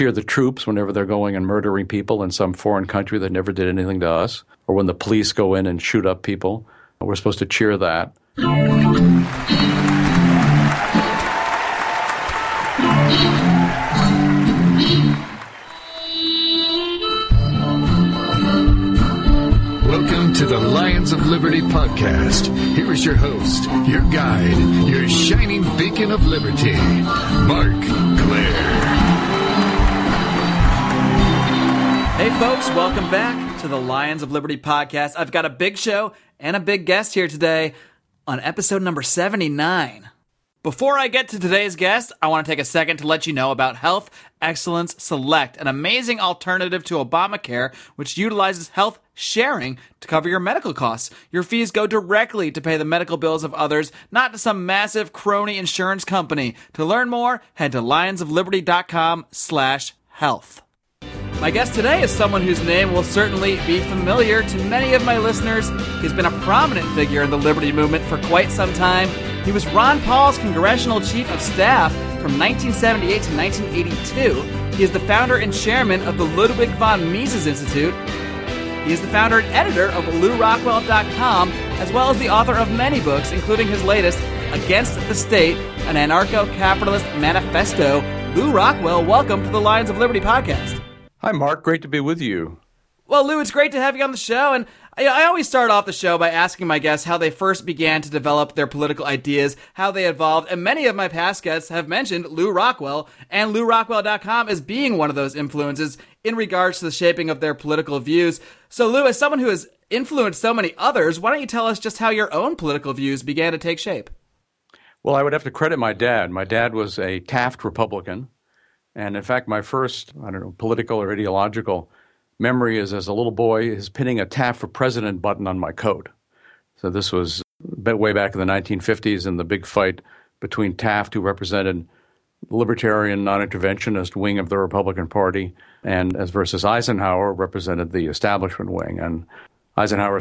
cheer the troops whenever they're going and murdering people in some foreign country that never did anything to us, or when the police go in and shoot up people. We're supposed to cheer that. Welcome to the Lions of Liberty podcast. Here is your host, your guide, your shining beacon of liberty, Marc Clair. Hey, folks, welcome back to the Lions of Liberty podcast. I've got a big show and a big guest here today on episode number 79. Before I get to today's guest, I want to take a second to let you know about Health Excellence Select, an amazing alternative to Obamacare, which utilizes health sharing to cover your medical costs. Your fees go directly to pay the medical bills of others, not to some massive crony insurance company. To learn more, head to lionsofliberty.com slash health. My guest today is someone whose name will certainly be familiar to many of my listeners. He's been a prominent figure in the liberty movement for quite some time. He was Ron Paul's congressional chief of staff from 1978 to 1982. He is the founder and chairman of the Ludwig von Mises Institute. He is the founder and editor of lewrockwell.com, as well as the author of many books, including his latest, Against the State, an anarcho capitalist manifesto. Lew Rockwell, welcome to the Lions of Liberty podcast. Hi, Marc. Great to be with you. Well, Lew, it's great to have you on the show. And I, I, always start off the show by asking my guests how they first began to develop their political ideas, how they evolved. And many of my past guests have mentioned Lew Rockwell and lewrockwell.com as being one of those influences in regards to the shaping of their political views. So, Lew, as someone who has influenced so many others, why don't you tell us just how your own political views began to take shape? Well, I would have to credit my dad. My dad was a Taft Republican. And in fact, my first, I don't know, political or ideological memory is as a little boy is pinning a Taft for president button on my coat. So this was way back in the 1950s in the big fight between Taft, who represented the libertarian non-interventionist wing of the Republican Party, and as versus Eisenhower represented the establishment wing. And Eisenhower,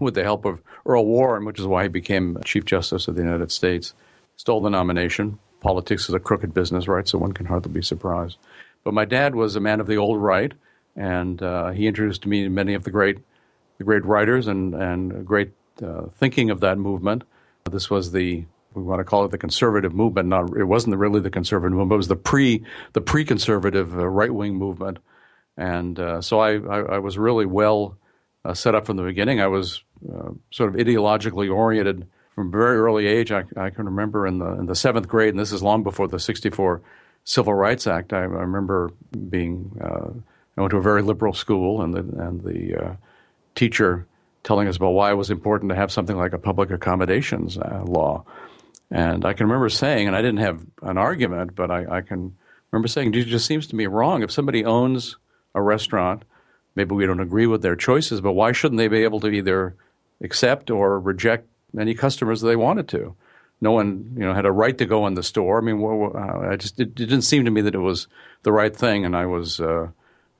with the help of Earl Warren, which is why he became Chief Justice of the United States, stole the nomination politics is a crooked business, right? So one can hardly be surprised. But my dad was a man of the old right, and uh, he introduced me to many of the great, the great writers and and great uh, thinking of that movement. This was the we want to call it the conservative movement. Not it wasn't really the conservative movement. It was the pre the pre conservative uh, right wing movement, and uh, so I, I, I was really well uh, set up from the beginning. I was uh, sort of ideologically oriented from a very early age. I, I, can remember in the in the seventh grade, and this is long before the '64 Civil Rights Act. I, I remember being uh, I went to a very liberal school, and the and the uh, teacher telling us about why it was important to have something like a public accommodations uh, law. And I can remember saying, and I didn't have an argument, but I, I can remember saying, it just seems to me wrong. If somebody owns a restaurant, maybe we don't agree with their choices, but why shouldn't they be able to either accept or reject any customers they wanted to. No one, you know, had a right to go in the store. I mean, I just it, didn't seem to me that it was the right thing, and I was uh,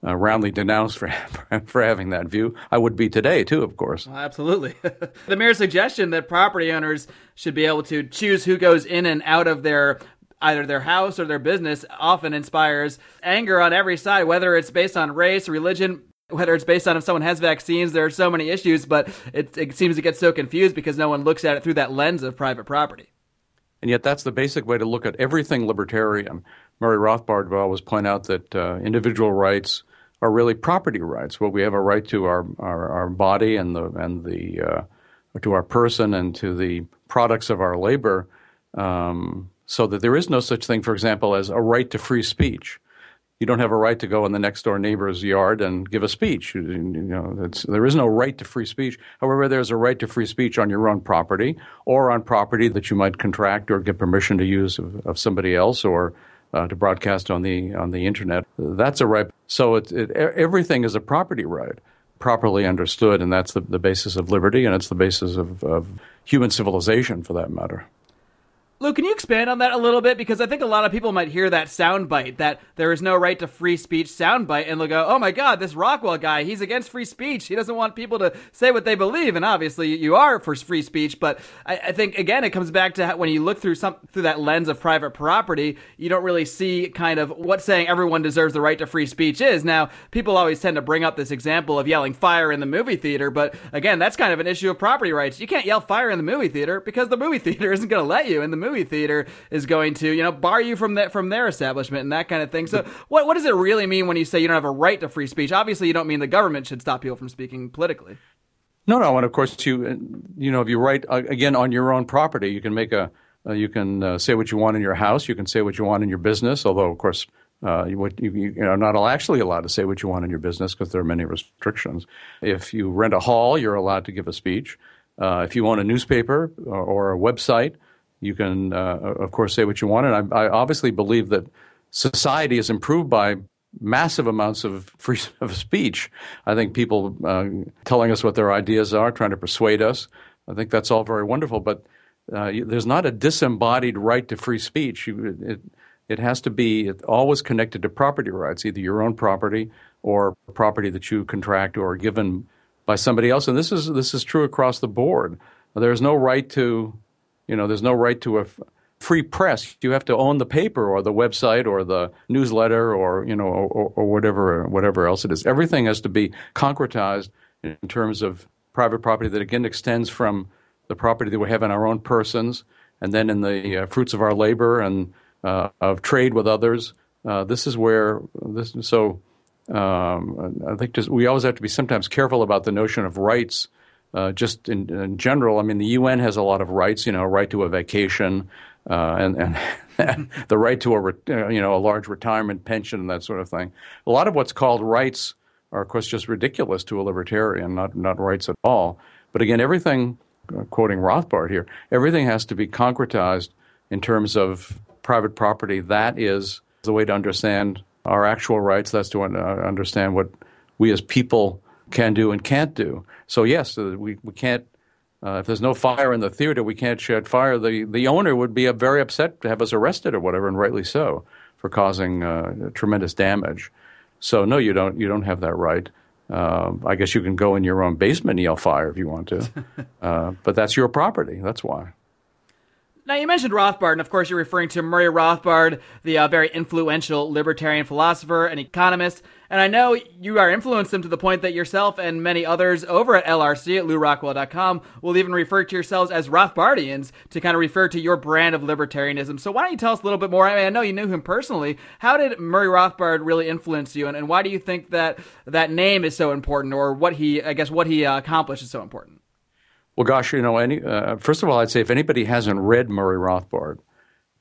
uh, roundly denounced for for having that view. I would be today too, of course. Absolutely. the mere suggestion that property owners should be able to choose who goes in and out of their either their house or their business often inspires anger on every side, whether it's based on race, religion, whether it's based on if someone has vaccines, there are so many issues, but it, it seems to get so confused because no one looks at it through that lens of private property. And yet, that's the basic way to look at everything libertarian. Murray Rothbard would always point out that uh, individual rights are really property rights. Well, we have a right to our, our, our body and the and the uh, to our person and to the products of our labor, um, so that there is no such thing, for example, as a right to free speech you don't have a right to go in the next door neighbor's yard and give a speech. You, know, there is no right to free speech. However, there's a right to free speech on your own property or on property that you might contract or get permission to use of, of somebody else or uh, to broadcast on the on the internet. That's a right. So it, it, everything is a property right, properly understood, and that's the, the basis of liberty, and it's the basis of, of human civilization, for that matter. Lew, can you expand on that a little bit? Because I think a lot of people might hear that soundbite that there is no right to free speech soundbite, and they'll go, "Oh my God, this Rockwell guy, he's against free speech. He doesn't want people to say what they believe." And obviously, you are for free speech, but I, I think again, it comes back to when you look through some through that lens of private property, you don't really see kind of what saying everyone deserves the right to free speech is. Now, people always tend to bring up this example of yelling fire in the movie theater, but again, that's kind of an issue of property rights. You can't yell fire in the movie theater because the movie theater isn't going to let you in the movie movie theater is going to, you know, bar you from that from their establishment and that kind of thing. So, what what does it really mean when you say you don't have a right to free speech? Obviously, you don't mean the government should stop people from speaking politically. No, no, and of course you you know if you write uh, again on your own property, you can make a uh, you can uh, say what you want in your house, you can say what you want in your business. Although of course uh, you, you, you, are not actually allowed to say what you want in your business because there are many restrictions. If you rent a hall, you're allowed to give a speech. Uh, if you own a newspaper or, or a website, you can, uh, of course, say what you want. And I, I, obviously believe that society is improved by massive amounts of free of speech. I think people uh, telling us what their ideas are, trying to persuade us. I think that's all very wonderful. But uh, there's not a disembodied right to free speech. You, it, it has to be always connected to property rights, either your own property or property that you contract or given by somebody else. And this is this is true across the board. There's no right to you know, there's no right to a f- free press. You have to own the paper or the website or the newsletter or you know or, or whatever whatever else it is. Everything has to be concretized in terms of private property that again extends from the property that we have in our own persons and then in the uh, fruits of our labor and uh, of trade with others. Uh, this is where this so. Um, I think just, we always have to be sometimes careful about the notion of rights uh, just in, in, general, I mean, the UN has a lot of rights, you know, right to a vacation, uh, and, and the right to a, re- uh, you know, a large retirement pension and that sort of thing. A lot of what's called rights are, of course, just ridiculous to a libertarian, not, not rights at all. But again, everything, uh, quoting Rothbard here, everything has to be concretized in terms of private property. That is the way to understand our actual rights. That's to understand what we as people can do and can't do. So yes, uh, we we can't. Uh, if there's no fire in the theater, we can't shed fire. The the owner would be very upset to have us arrested or whatever, and rightly so, for causing uh, tremendous damage. So no, you don't you don't have that right. Uh, I guess you can go in your own basement and yell fire if you want to, uh, but that's your property. That's why. Now, you mentioned Rothbard, and of course, you're referring to Murray Rothbard, the uh, very influential libertarian philosopher and economist. And I know you are influenced him to the point that yourself and many others over at LRC at LewRockwell.com will even refer to yourselves as Rothbardians to kind of refer to your brand of libertarianism. So why don't you tell us a little bit more? I mean, I know you knew him personally. How did Murray Rothbard really influence you, and, and why do you think that that name is so important, or what he, I guess, what he uh, accomplished is so important? Well, gosh, you know, any, uh, first of all, I'd say if anybody hasn't read Murray Rothbard,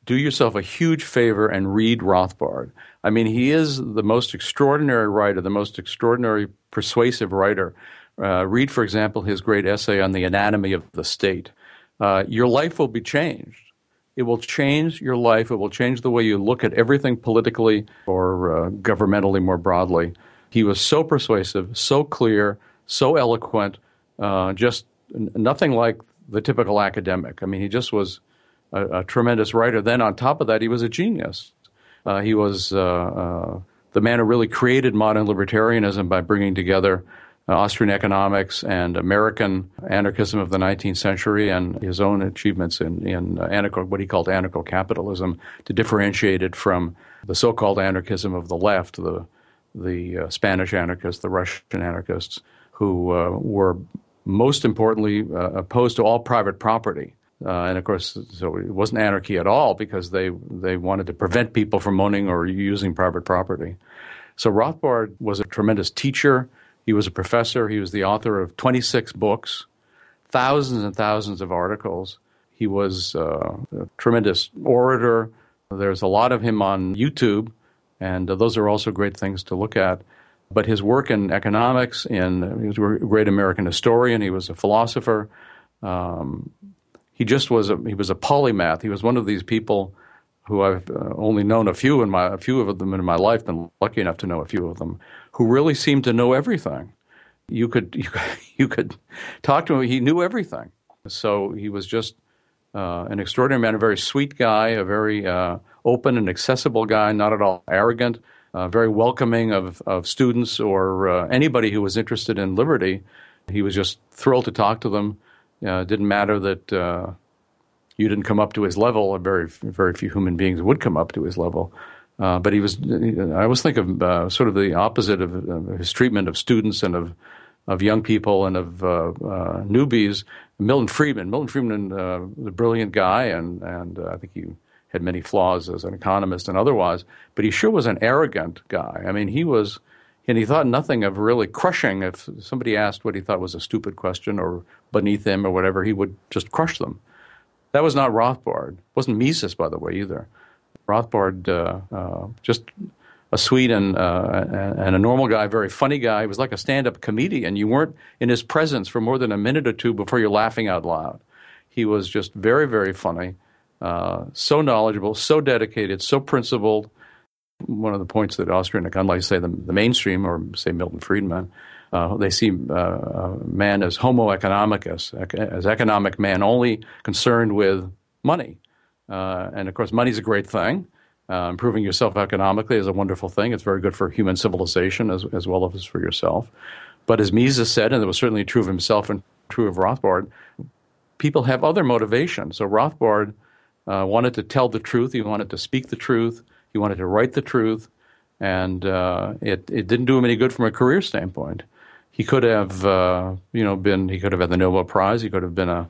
do yourself a huge favor and read Rothbard. I mean, he is the most extraordinary writer, the most extraordinary persuasive writer. Uh, read, for example, his great essay on the anatomy of the state. Uh, your life will be changed. It will change your life. It will change the way you look at everything politically or uh, governmentally more broadly. He was so persuasive, so clear, so eloquent, uh, just nothing like the typical academic. I mean, he just was a, a tremendous writer. Then on top of that, he was a genius. Uh, he was uh, uh, the man who really created modern libertarianism by bringing together Austrian economics and American anarchism of the 19th century and his own achievements in, in anarcho, what he called anarcho capitalism to differentiate it from the so called anarchism of the left, the, the uh, Spanish anarchists, the Russian anarchists, who uh, were most importantly, uh, opposed to all private property. Uh, and of course, so it wasn't anarchy at all because they, they wanted to prevent people from owning or using private property. So Rothbard was a tremendous teacher. He was a professor. He was the author of 26 books, thousands and thousands of articles. He was uh, a tremendous orator. There's a lot of him on YouTube, and uh, those are also great things to look at. But his work in economics, and he was a great American historian. He was a philosopher. Um, he just was a he was a polymath. He was one of these people who I've uh, only known a few in my a few of them in my life. Been lucky enough to know a few of them who really seemed to know everything. You could you could, you could talk to him. He knew everything. So he was just uh, an extraordinary man, a very sweet guy, a very uh, open and accessible guy, not at all arrogant, uh, very welcoming of, of students or uh, anybody who was interested in liberty. He was just thrilled to talk to them. Uh, didn't matter that uh, you didn't come up to his level. Very, very few human beings would come up to his level. Uh, but he was, I always think of uh, sort of the opposite of his treatment of students and of, of young people and of uh, uh, newbies. Milton Friedman. Milton Friedman uh, a brilliant guy, and, and I think he had many flaws as an economist and otherwise, but he sure was an arrogant guy. I mean, he was, and he thought nothing of really crushing. If somebody asked what he thought was a stupid question or beneath him or whatever, he would just crush them. That was not Rothbard. It wasn't Mises, by the way, either. Rothbard, uh, uh, just a sweet and, uh, and a normal guy, very funny guy. He was like a stand-up comedian. You weren't in his presence for more than a minute or two before you're laughing out loud. He was just very, very funny, uh, so knowledgeable, so dedicated, so principled. One of the points that Austrian, unlike say the, the mainstream or say Milton Friedman, uh, they see uh, man as homo economicus, as economic man, only concerned with money. Uh, and of course, money is a great thing. Uh, improving yourself economically is a wonderful thing. It's very good for human civilization as, as well as for yourself. But as Mises said, and it was certainly true of himself and true of Rothbard, people have other motivations. So Rothbard uh, wanted to tell the truth. He wanted to speak the truth. He wanted to write the truth. And uh, it, it didn't do him any good from a career standpoint. He could have, uh, you know, been, he could have had the Nobel Prize. He could have been a,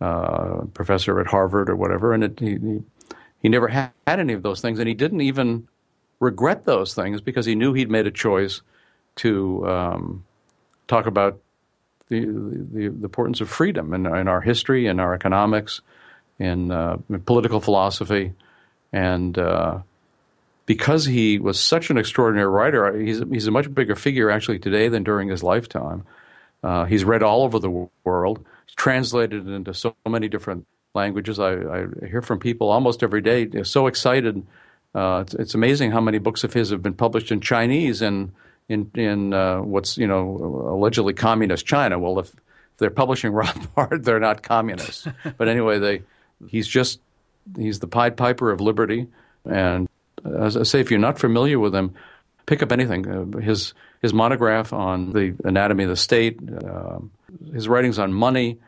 uh, professor at Harvard or whatever, and it, he, he never had any of those things, and he didn't even regret those things because he knew he'd made a choice to um, talk about the, the, the, importance of freedom in, in, our history, in our economics, in, uh, in political philosophy, and uh, because he was such an extraordinary writer, he's, he's a much bigger figure actually today than during his lifetime. Uh, he's read all over the world. He's translated into so many different languages. I, I hear from people almost every day. They're so excited. Uh, it's, it's, amazing how many books of his have been published in Chinese and in in uh, what's you know allegedly communist China. Well, if they're publishing Rothbard, they're not communists. but anyway, they he's just he's the Pied Piper of liberty. And as I say, if you're not familiar with him, pick up anything. Uh, his his monograph on the anatomy of the state, uh, his writings on money,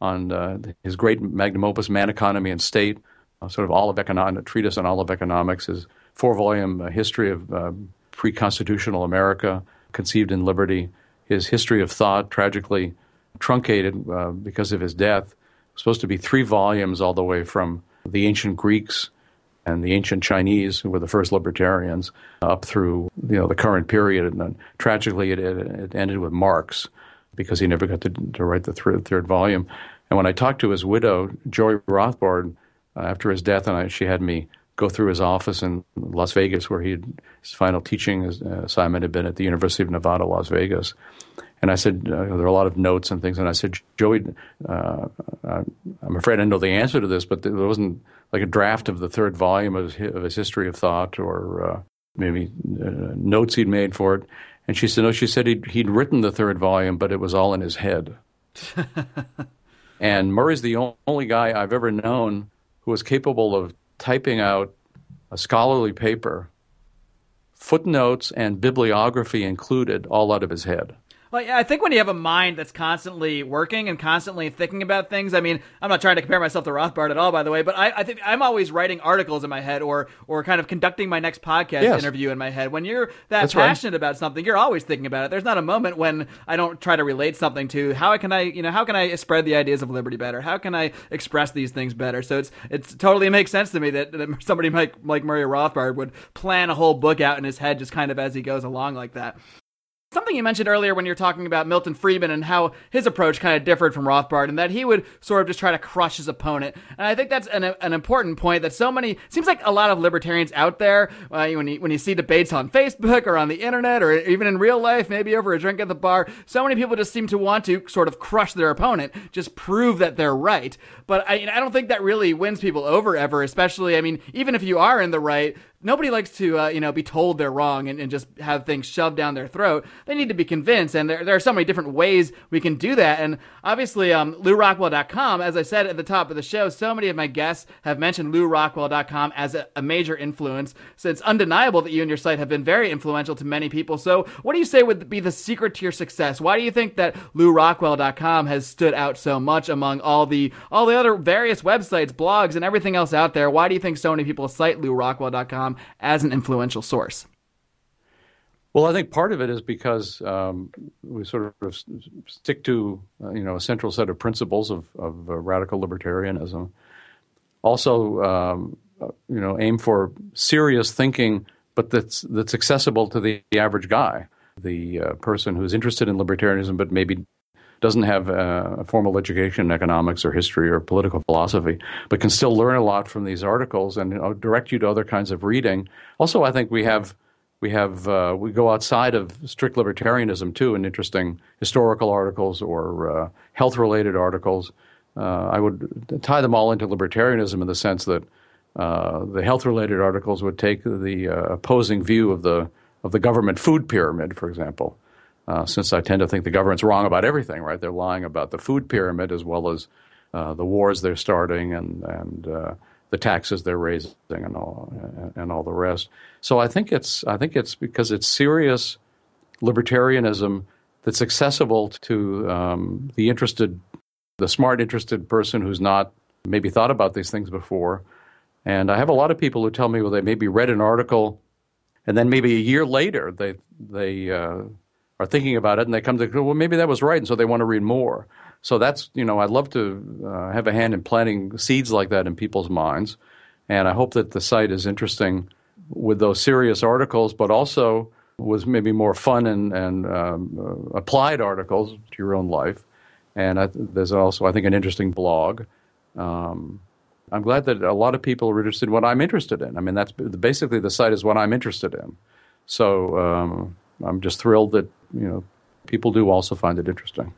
on uh, his great magnum opus, Man, Economy, and State, uh, sort of all of economics, treatise on all of economics, his four-volume uh, history of uh, pre-constitutional America, conceived in liberty, his history of thought, tragically truncated because of his death, supposed to be three volumes all the way from the ancient Greeks and the ancient Chinese, who were the first libertarians, up through you know the current period. And then tragically, it, it ended with Marx because he never got to, to write the third, third volume. And when I talked to his widow, Joey Rothbard, uh, after his death, and I, she had me go through his office in Las Vegas, where he had, his final teaching assignment had been at the University of Nevada, Las Vegas. And I said, uh, there are a lot of notes and things. And I said, Joey, uh, I'm afraid I know the answer to this, but there wasn't like a draft of the third volume of his, of his history of thought or uh, maybe uh, notes he'd made for it. And she said, no, she said he'd, he'd written the third volume, but it was all in his head. and Murray's the only guy I've ever known who was capable of typing out a scholarly paper, footnotes and bibliography included, all out of his head. Well, yeah, I think when you have a mind that's constantly working and constantly thinking about things, I mean, I'm not trying to compare myself to Rothbard at all, by the way, but I, I think I'm always writing articles in my head or or kind of conducting my next podcast yes. interview in my head. When you're that that's passionate right. about something, you're always thinking about it. There's not a moment when I don't try to relate something to how can I, you know, how can I spread the ideas of liberty better? How can I express these things better? So it's it's totally makes sense to me that, that somebody like like Murray Rothbard would plan a whole book out in his head just kind of as he goes along like that. Something you mentioned earlier when you were talking about Milton Friedman and how his approach kind of differed from Rothbard and that he would sort of just try to crush his opponent. And I think that's an, an important point that so many, seems like a lot of libertarians out there, uh, when, you, when you see debates on Facebook or on the internet or even in real life, maybe over a drink at the bar, so many people just seem to want to sort of crush their opponent, just prove that they're right. But I, I don't think that really wins people over ever, especially, I mean, even if you are in the right, nobody likes to uh, you know be told they're wrong and, and, just have things shoved down their throat. They need to be convinced, and there, there are so many different ways we can do that. And obviously, um, LewRockwell.com, as I said at the top of the show, so many of my guests have mentioned LewRockwell.com as a, a major influence. So it's undeniable that you and your site have been very influential to many people. So what do you say would be the secret to your success? Why do you think that LewRockwell.com has stood out so much among all the all the other various websites, blogs, and everything else out there? Why do you think so many people cite LewRockwell.com as an influential source? Well, I think part of it is because um, we sort of stick to uh, you know a central set of principles of, of uh, radical libertarianism. Also, um, uh, you know, aim for serious thinking, but that's that's accessible to the, the average guy, the uh, person who's interested in libertarianism, but maybe doesn't have a formal education in economics or history or political philosophy, but can still learn a lot from these articles and know, direct you to other kinds of reading. Also, I think we have we have uh, we go outside of strict libertarianism too in interesting historical articles or uh, health related articles. Uh, I would tie them all into libertarianism in the sense that uh, the health related articles would take the uh, opposing view of the of the government food pyramid, for example. Uh, since I tend to think the government's wrong about everything, right? They're lying about the food pyramid as well as uh, the wars they're starting and and uh, the taxes they're raising and all and all the rest. So I think it's I think it's because it's serious libertarianism that's accessible to um, the interested, the smart interested person who's not maybe thought about these things before. And I have a lot of people who tell me, well, they maybe read an article, and then maybe a year later they they uh, are thinking about it and they come to well maybe that was right and so they want to read more. So that's you know i'd love to uh, have a hand in planting seeds like that in people's minds and i hope that the site is interesting with those serious articles but also with maybe more fun and, and um, uh, applied articles to your own life. And I, there's also i think an interesting blog. Um, i'm glad that a lot of people are interested in what i'm interested in. I mean that's basically the site is what i'm interested in. So um, I'm just thrilled that you know people do also find it interesting.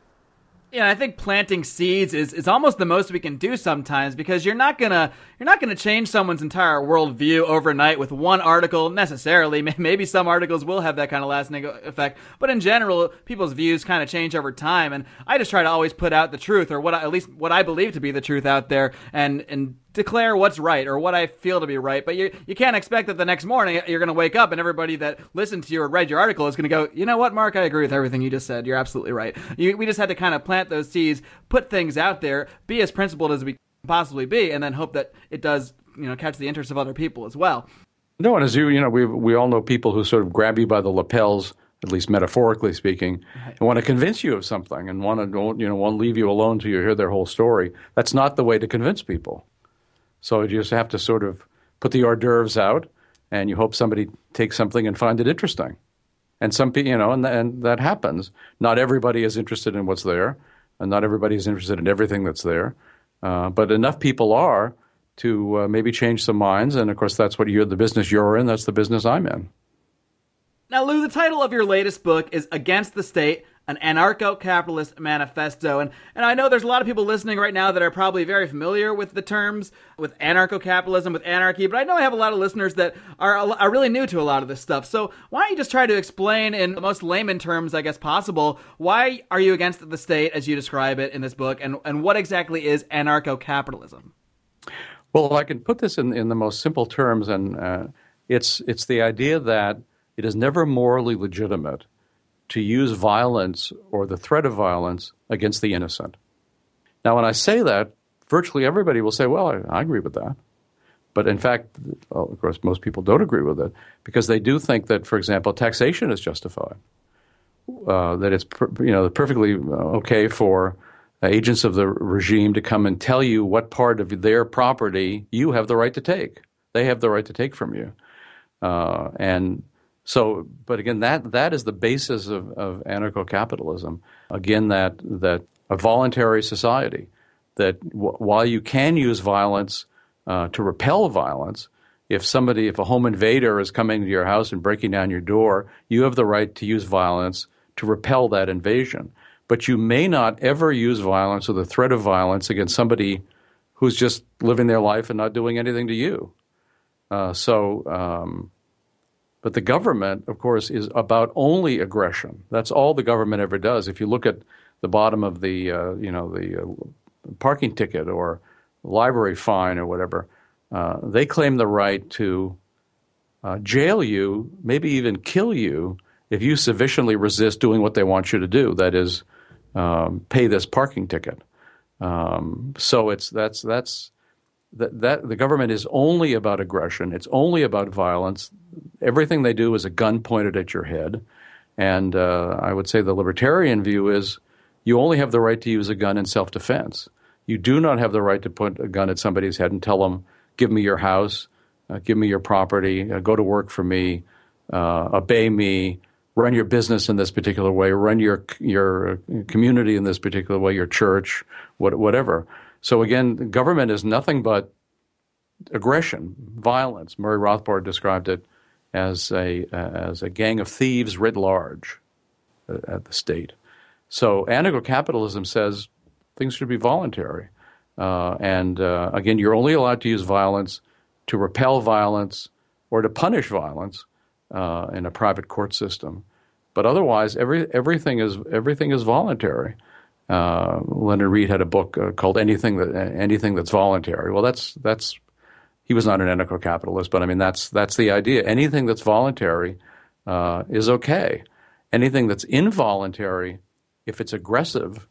Yeah, I think planting seeds is, is almost the most we can do sometimes because you're not gonna you're not gonna change someone's entire worldview overnight with one article necessarily. Maybe some articles will have that kind of lasting effect, but in general, people's views kind of change over time. And I just try to always put out the truth, or what I, at least what I believe to be the truth out there, and and declare what's right or what I feel to be right. But you you can't expect that the next morning you're going to wake up and everybody that listened to you or read your article is going to go, you know what, Marc, I agree with everything you just said. You're absolutely right. You, we just had to kind of plant those seeds, put things out there, be as principled as we possibly be, and then hope that it does you know catch the interest of other people as well. No, and as you you know, we we all know people who sort of grab you by the lapels at least metaphorically speaking, right. and want to convince you of something and want to you know want to leave you alone till you hear their whole story. That's not the way to convince people. So you just have to sort of put the hors d'oeuvres out, and you hope somebody takes something and find it interesting. And some people, you know, and, and that happens. Not everybody is interested in what's there, and not everybody is interested in everything that's there. Uh, but enough people are to uh, maybe change some minds. And of course, that's what you're the business you're in. That's the business I'm in. Now, Lew, the title of your latest book is Against the State an anarcho-capitalist manifesto. And, and I know there's a lot of people listening right now that are probably very familiar with the terms, with anarcho-capitalism, with anarchy, but I know I have a lot of listeners that are, are really new to a lot of this stuff. So why don't you just try to explain in the most layman terms, I guess, possible, why are you against the state as you describe it in this book, and, and what exactly is anarcho-capitalism? Well, I can put this in, in the most simple terms, and uh, it's, it's the idea that it is never morally legitimate to use violence or the threat of violence against the innocent. Now, when I say that, virtually everybody will say, well, I, I agree with that. But in fact, well, of course, most people don't agree with it because they do think that, for example, taxation is justified. Uh, that it's per, you know perfectly uh, okay for agents of the regime to come and tell you what part of their property you have the right to take. They have the right to take from you, uh, and so, but again, that that is the basis of, of anarcho-capitalism. Again, that that a voluntary society that w- while you can use violence uh, to repel violence, if somebody, if a home invader is coming to your house and breaking down your door, you have the right to use violence to repel that invasion. But you may not ever use violence or the threat of violence against somebody who's just living their life and not doing anything to you. Uh, so, um, but the government, of course, is about only aggression. That's all the government ever does. If you look at the bottom of the, uh, you know, the uh, parking ticket or library fine or whatever, uh, they claim the right to uh, jail you, maybe even kill you, if you sufficiently resist doing what they want you to do. That is, um, pay this parking ticket. Um, so it's that's that's that, that the government is only about aggression. It's only about violence. Everything they do is a gun pointed at your head. And uh, I would say the libertarian view is you only have the right to use a gun in self defense. You do not have the right to put a gun at somebody's head and tell them, give me your house, uh, give me your property, uh, go to work for me, uh, obey me, run your business in this particular way, run your your community in this particular way, your church, what, whatever. So again, government is nothing but aggression, violence. Murray Rothbard described it as a as a gang of thieves writ large uh, at the state. So anarcho-capitalism says things should be voluntary, uh, and uh, again, you're only allowed to use violence to repel violence or to punish violence uh, in a private court system. But otherwise, every, everything is everything is voluntary. Uh, Leonard Read had a book uh, called "Anything That Anything That's Voluntary." Well, that's that's he was not an anarcho-capitalist, but I mean that's that's the idea. Anything that's voluntary uh, is okay. Anything that's involuntary, if it's aggressive,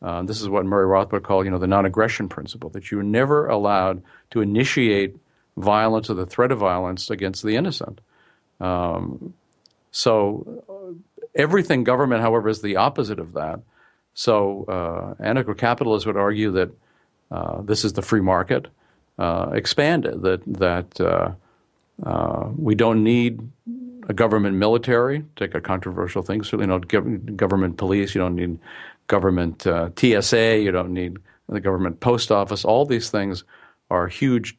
uh, this is what Murray Rothbard called, you know, the non-aggression principle that you're never allowed to initiate violence or the threat of violence against the innocent. Um, so uh, everything government, however, is the opposite of that. So uh, anarcho-capitalists would argue that uh, this is the free market uh, expanded. That that uh, uh, we don't need a government military. Take a controversial thing. Certainly, not government police. You don't need government uh, TSA. You don't need the government post office. All these things are huge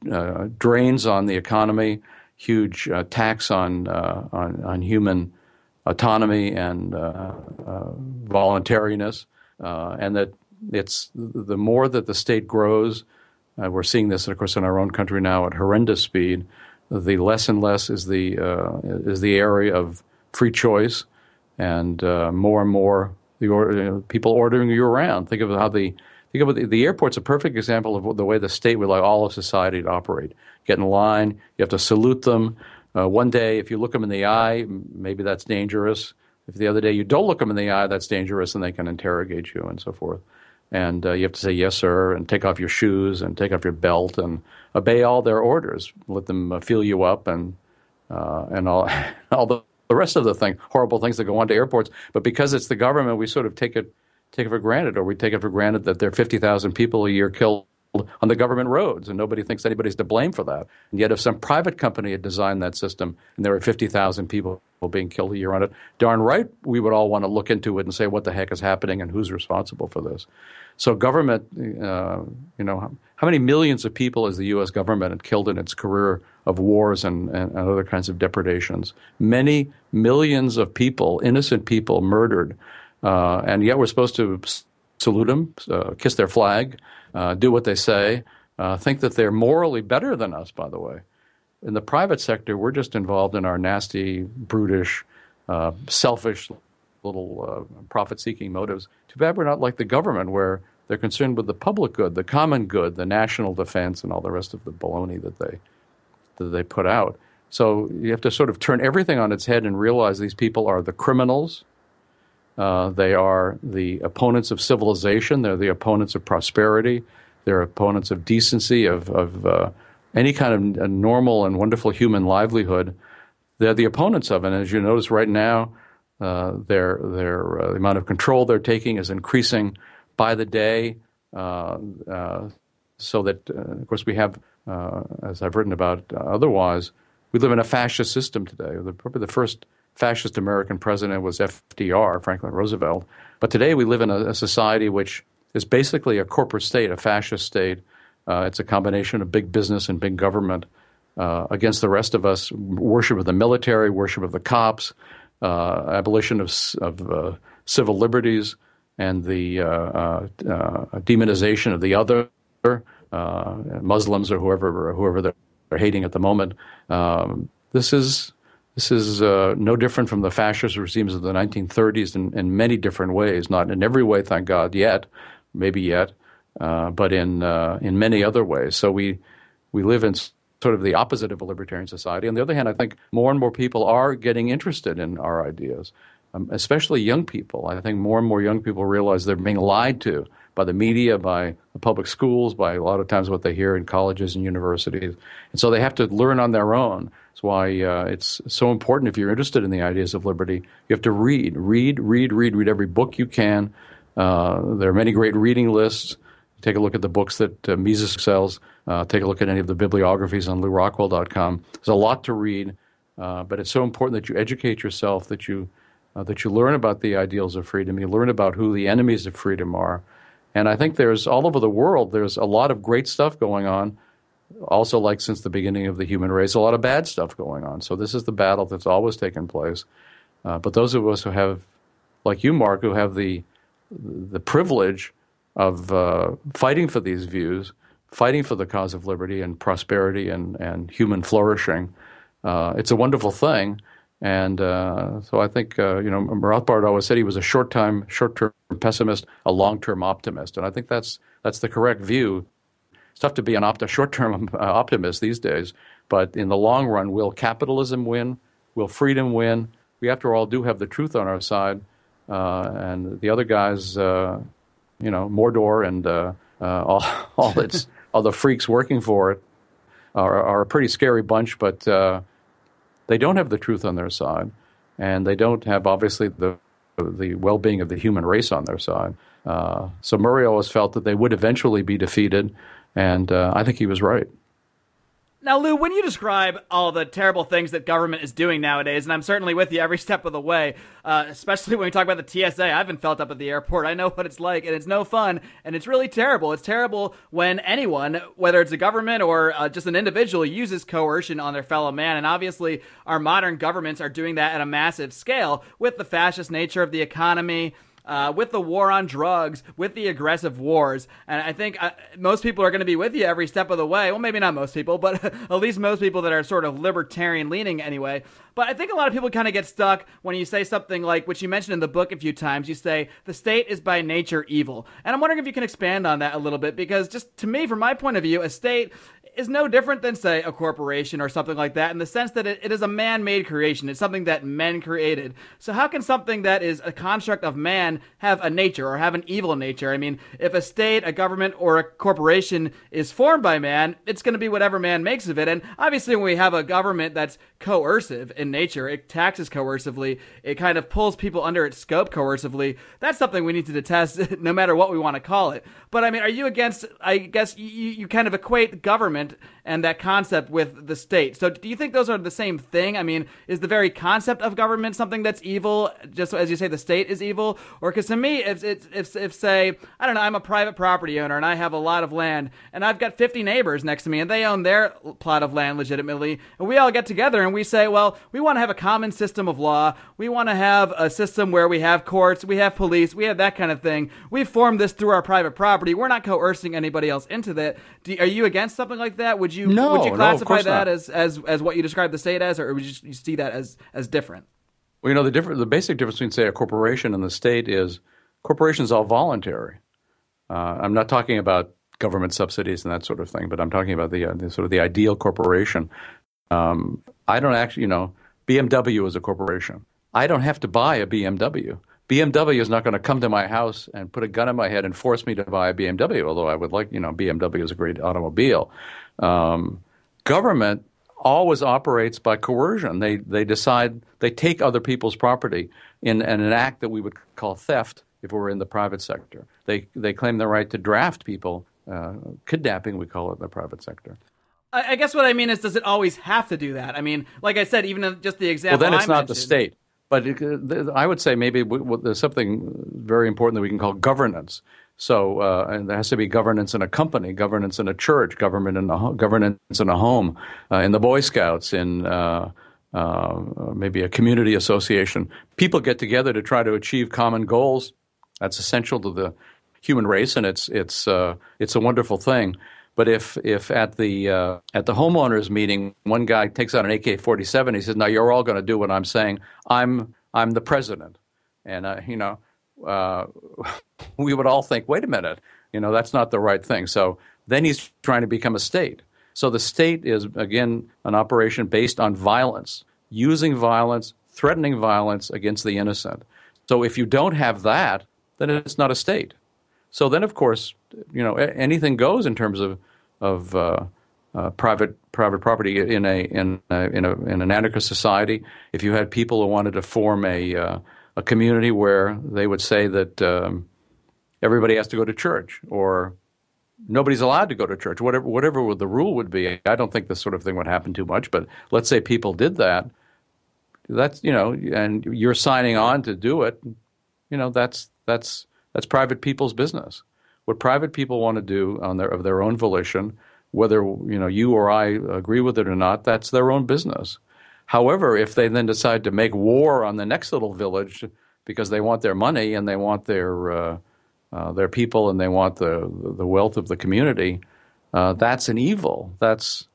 drains on the economy, huge tax on, on on human autonomy and voluntariness uh, and that it's the more that the state grows, uh, we're seeing this, of course, in our own country now at horrendous speed. The less and less is the uh, is the area of free choice, and uh, more and more the people ordering you around. Think of how the think of the, the airport's a perfect example of the way the state would like all of society to operate. Get in line, you have to salute them. Uh, one day, if you look them in the eye, maybe that's dangerous. If the other day you don't look them in the eye, that's dangerous, and they can interrogate you and so forth. And uh, you have to say yes, sir, and take off your shoes and take off your belt and obey all their orders. Let them uh, feel you up and uh, and all all the, the rest of the thing, horrible things that go on to airports. But because it's the government, we sort of take it take it for granted, or we take it for granted that there are fifty thousand people a year killed on the government roads, and nobody thinks anybody's to blame for that. And yet, if some private company had designed that system and there were 50,000 people being killed a year on it, darn right we would all want to look into it and say what the heck is happening and who's responsible for this. So, government, uh, you know, how many millions of people has the U.S. government killed in its career of wars and, and, and other kinds of depredations? Many millions of people, innocent people, murdered. Uh, and yet we're supposed to salute them, uh, kiss their flag, uh, do what they say, uh, think that they're morally better than us, by the way. In the private sector, we're just involved in our nasty, brutish, uh, selfish little uh, profit seeking motives. Too bad we're not like the government, where they're concerned with the public good, the common good, the national defense, and all the rest of the baloney that they, that they put out. So you have to sort of turn everything on its head and realize these people are the criminals uh, they are the opponents of civilization. They're the opponents of prosperity. They're opponents of decency, of, of uh, any kind of normal and wonderful human livelihood. They're the opponents of it. And as you notice right now, uh, their, their, uh, the amount of control they're taking is increasing by the day. Uh, so that, of course, we have, as I've written about otherwise, we live in a fascist system today. Probably the first fascist American president was FDR, Franklin Roosevelt. But today we live in a, a society which is basically a corporate state, a fascist state. Uh, it's a combination of big business and big government uh, against the rest of us. Worship of the military, worship of the cops, uh, abolition of, of uh, civil liberties, and the uh, uh, demonization of the other, Muslims or whoever, or whoever they're hating at the moment. Um, this is this is no different from the fascist regimes of the 1930s in, in, many different ways. Not in every way, thank God, yet, maybe yet, uh, but in uh, in many other ways. So we we live in sort of the opposite of a libertarian society. On the other hand, I think more and more people are getting interested in our ideas, um, especially young people. I think more and more young people realize they're being lied to by the media, by the public schools, by a lot of times what they hear in colleges and universities. And so they have to learn on their own. That's why uh, it's so important if you're interested in the ideas of liberty, you have to read, read, read, read, read every book you can. Uh, there are many great reading lists. Take a look at the books that uh, Mises sells. Uh, take a look at any of the bibliographies on lewrockwell.com. There's a lot to read, uh, but it's so important that you educate yourself, that you uh, that you learn about the ideals of freedom, you learn about who the enemies of freedom are, and I think there's all over the world, there's a lot of great stuff going on. Also, like since the beginning of the human race, a lot of bad stuff going on. So, this is the battle that's always taken place. Uh, but those of us who have, like you, Marc, who have the, the privilege of uh, fighting for these views, fighting for the cause of liberty and prosperity and, and human flourishing, uh, it's a wonderful thing. And uh, so I think uh, you know Rothbard always said he was a short time, short term pessimist, a long term optimist, and I think that's that's the correct view. It's tough to be an opt- short term uh, optimist these days, but in the long run, will capitalism win? Will freedom win? We, after all, do have the truth on our side, uh, and the other guys, uh, you know, Mordor and uh, all all its all the freaks working for it are, are a pretty scary bunch, but they don't have the truth on their side, and they don't have obviously the the well-being of the human race on their side. Uh, so Murray always felt that they would eventually be defeated, and uh, I think he was right. Now, Lew, when you describe all the terrible things that government is doing nowadays, and I'm certainly with you every step of the way, uh, especially when we talk about the TSA, I've been felt up at the airport. I know what it's like, and it's no fun, and it's really terrible. It's terrible when anyone, whether it's a government or uh, just an individual, uses coercion on their fellow man. And obviously, our modern governments are doing that at a massive scale with the fascist nature of the economy uh, with the war on drugs, with the aggressive wars. And I think uh, most people are going to be with you every step of the way. Well, maybe not most people, but at least most people that are sort of libertarian leaning anyway. But I think a lot of people kind of get stuck when you say something like, which you mentioned in the book a few times, you say, the state is by nature evil. And I'm wondering if you can expand on that a little bit, because just to me, from my point of view, a state is no different than, say, a corporation or something like that in the sense that it, it is a man made creation. It's something that men created. So, how can something that is a construct of man have a nature or have an evil nature? I mean, if a state, a government, or a corporation is formed by man, it's going to be whatever man makes of it. And obviously, when we have a government that's coercive in nature, it taxes coercively, it kind of pulls people under its scope coercively, that's something we need to detest no matter what we want to call it. But I mean, are you against, I guess you, you kind of equate government and that concept with the state. So, do you think those are the same thing? I mean, is the very concept of government something that's evil, just as you say the state is evil? Or because to me, if, if, if, if, say, I don't know, I'm a private property owner and I have a lot of land and I've got 50 neighbors next to me and they own their plot of land legitimately, and we all get together and we say, well, we want to have a common system of law. We want to have a system where we have courts, we have police, we have that kind of thing. We've formed this through our private property. We're not coercing anybody else into that. Do, are you against something like that? Would you no, would you classify no, that as, as as what you describe the state as, or would you, you see that as as different? Well, you know the different the basic difference between say a corporation and the state is corporations all voluntary. Uh, I'm not talking about government subsidies and that sort of thing, but I'm talking about the, uh, the sort of the ideal corporation. Um, I don't actually, you know, BMW is a corporation. I don't have to buy a BMW. BMW is not going to come to my house and put a gun in my head and force me to buy a BMW, although I would like, you know, BMW is a great automobile. Um, government always operates by coercion. They, they decide, they take other people's property in, in an act that we would call theft if we were in the private sector. They, they claim the right to draft people. Uh, kidnapping, we call it in the private sector. I, guess what I mean is, does it always have to do that? I mean, like I said, even just the example. Well, then it's I not the state. But it, I would say maybe there's something very important that we can call governance. So, uh, and there has to be governance in a company, governance in a church, government in a governance in a home, uh, in the Boy Scouts, in uh, uh, maybe a community association. People get together to try to achieve common goals. That's essential to the human race, and it's it's uh, it's a wonderful thing. But if if at the uh, at the homeowners meeting, one guy takes out an AK-47, he says, "Now you're all going to do what I'm saying. I'm I'm the president," and uh, you know, uh, we would all think, "Wait a minute, you know, that's not the right thing." So then he's trying to become a state. So the state is again an operation based on violence, using violence, threatening violence against the innocent. So if you don't have that, then it's not a state. So then, of course, you know anything goes in terms of of uh, uh, private private property in a in a, in, a, in an anarchist society. If you had people who wanted to form a uh, a community where they would say that um, everybody has to go to church or nobody's allowed to go to church, whatever whatever the rule would be. I don't think this sort of thing would happen too much, but let's say people did that. That's you know, and you're signing on to do it. You know, that's that's that's private people's business. What private people want to do on their of their own volition, whether you know you or I agree with it or not, that's their own business. However, if they then decide to make war on the next little village because they want their money and they want their uh, uh, their people and they want the the wealth of the community, uh, that's an evil. That's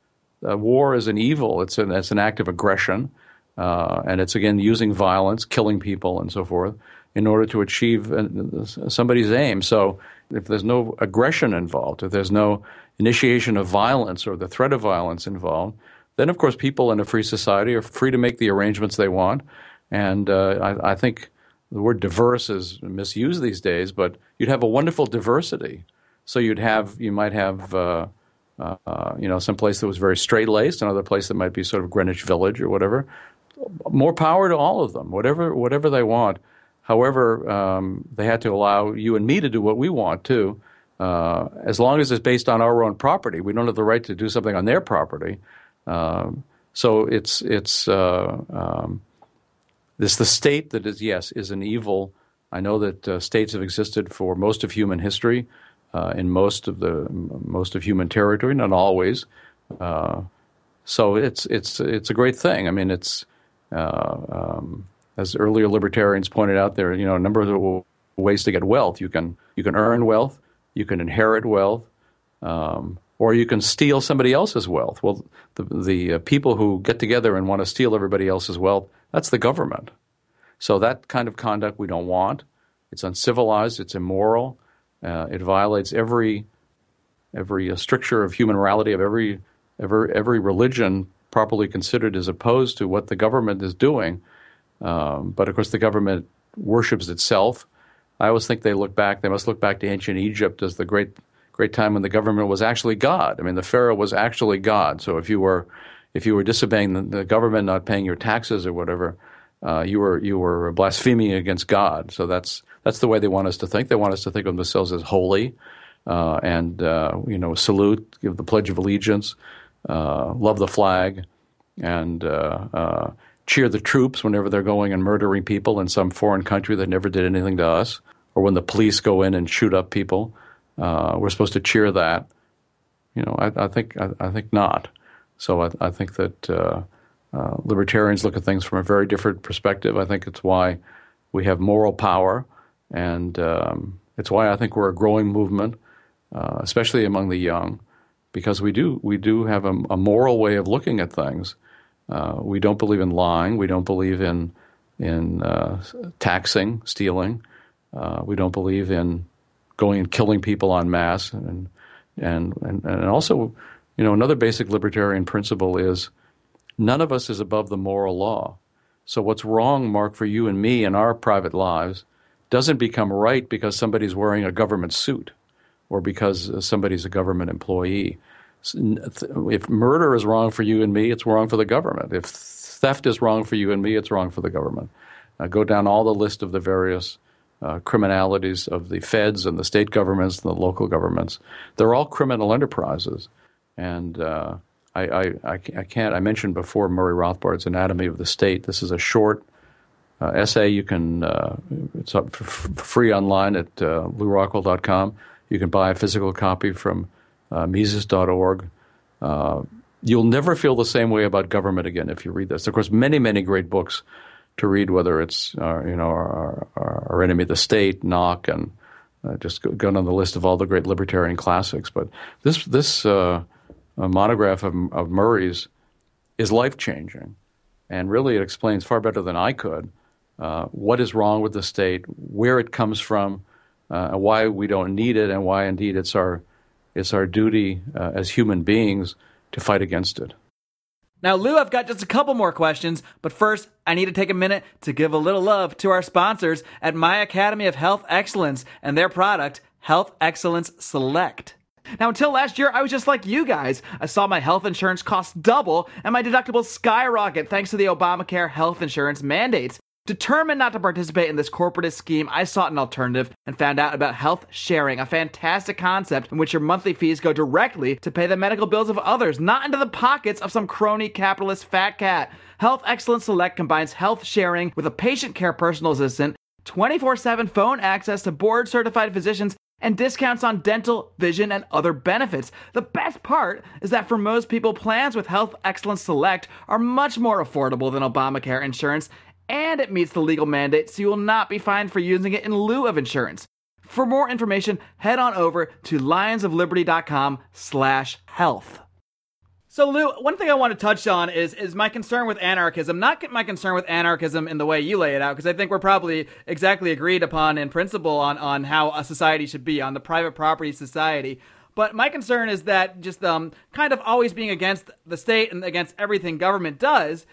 uh, war is an evil. It's an it's an act of aggression, uh, and it's again using violence, killing people, and so forth in order to achieve uh, somebody's aim. So if there's no aggression involved, if there's no initiation of violence or the threat of violence involved, then of course people in a free society are free to make the arrangements they want. And uh, I, I, think the word diverse is misused these days, but you'd have a wonderful diversity. So you'd have you might have uh, uh, you know some place that was very straight laced, another place that might be sort of Greenwich Village or whatever. More power to all of them, whatever whatever they want. However, um, they had to allow you and me to do what we want too, uh, as long as it's based on our own property. We don't have the right to do something on their property. Um, so it's it's uh, um, this the state that is yes is an evil. I know that uh, states have existed for most of human history, uh, in most of the most of human territory, not always. Uh, so it's it's it's a great thing. I mean, it's uh, um, as earlier libertarians pointed out, there are you know a number of ways to get wealth. You can you can earn wealth, you can inherit wealth, um, or you can steal somebody else's wealth. Well, the the uh, people who get together and want to steal everybody else's wealth, that's the government. So that kind of conduct we don't want. It's uncivilized. It's immoral. Uh, it violates every every uh, stricture of human morality of every every every religion properly considered is opposed to what the government is doing. Um, but of course, the government worships itself. I always think they look back. They must look back to ancient Egypt as the great, great time when the government was actually God. I mean, the pharaoh was actually God. So if you were, if you were disobeying the, the government, not paying your taxes or whatever, uh, you were you were blaspheming against God. So that's that's the way they want us to think. They want us to think of themselves as holy, uh, and uh, you know, salute, give the pledge of allegiance, uh, love the flag, and uh, uh, cheer the troops whenever they're going and murdering people in some foreign country that never did anything to us, or when the police go in and shoot up people. Uh, we're supposed to cheer that. You know, I, I think I, I, think not. So I, I think that uh, uh, libertarians look at things from a very different perspective. I think it's why we have moral power, and um, it's why I think we're a growing movement, uh, especially among the young, because we do we do have a, a moral way of looking at things uh, we don't believe in lying. We don't believe in in uh, taxing, stealing. Uh, we don't believe in going and killing people en masse. And, and and and also, you know, another basic libertarian principle is none of us is above the moral law. So what's wrong, Marc, for you and me in our private lives doesn't become right because somebody's wearing a government suit or because somebody's a government employee if murder is wrong for you and me, it's wrong for the government. If theft is wrong for you and me, it's wrong for the government. Uh, go down all the list of the various uh, criminalities of the feds and the state governments and the local governments. They're all criminal enterprises. And uh, I, I, I, can't, I mentioned before Murray Rothbard's Anatomy of the State. This is a short uh, essay. You can, uh, it's up for free online at uh, lewrockwell.com. You can buy a physical copy from uh, Mises.org. Uh, you'll never feel the same way about government again if you read this. Of course, many, many great books to read, whether it's uh, you know our, our, our, enemy, the state, Nock, and uh, just go down the list of all the great libertarian classics. But this this uh, monograph of, of Murray's is life changing, and really it explains far better than I could uh, what is wrong with the state, where it comes from, uh, why we don't need it, and why indeed it's our it's our duty uh, as human beings to fight against it. Now, Lew, I've got just a couple more questions, but first, I need to take a minute to give a little love to our sponsors at My Academy of Health Excellence and their product, Health Excellence Select. Now, until last year, I was just like you guys. I saw my health insurance cost double and my deductibles skyrocket thanks to the Obamacare health insurance mandates. Determined not to participate in this corporatist scheme, I sought an alternative and found out about health sharing, a fantastic concept in which your monthly fees go directly to pay the medical bills of others, not into the pockets of some crony capitalist fat cat. Health Excellence Select combines health sharing with a patient care personal assistant, 24 7 phone access to board certified physicians, and discounts on dental, vision, and other benefits. The best part is that for most people, plans with Health Excellence Select are much more affordable than Obamacare insurance and it meets the legal mandate, so you will not be fined for using it in lieu of insurance. For more information, head on over to lionsofliberty.com slash health. So, Lew, one thing I want to touch on is is my concern with anarchism. Not my concern with anarchism in the way you lay it out, because I think we're probably exactly agreed upon in principle on, on how a society should be, on the private property society. But my concern is that just um, kind of always being against the state and against everything government does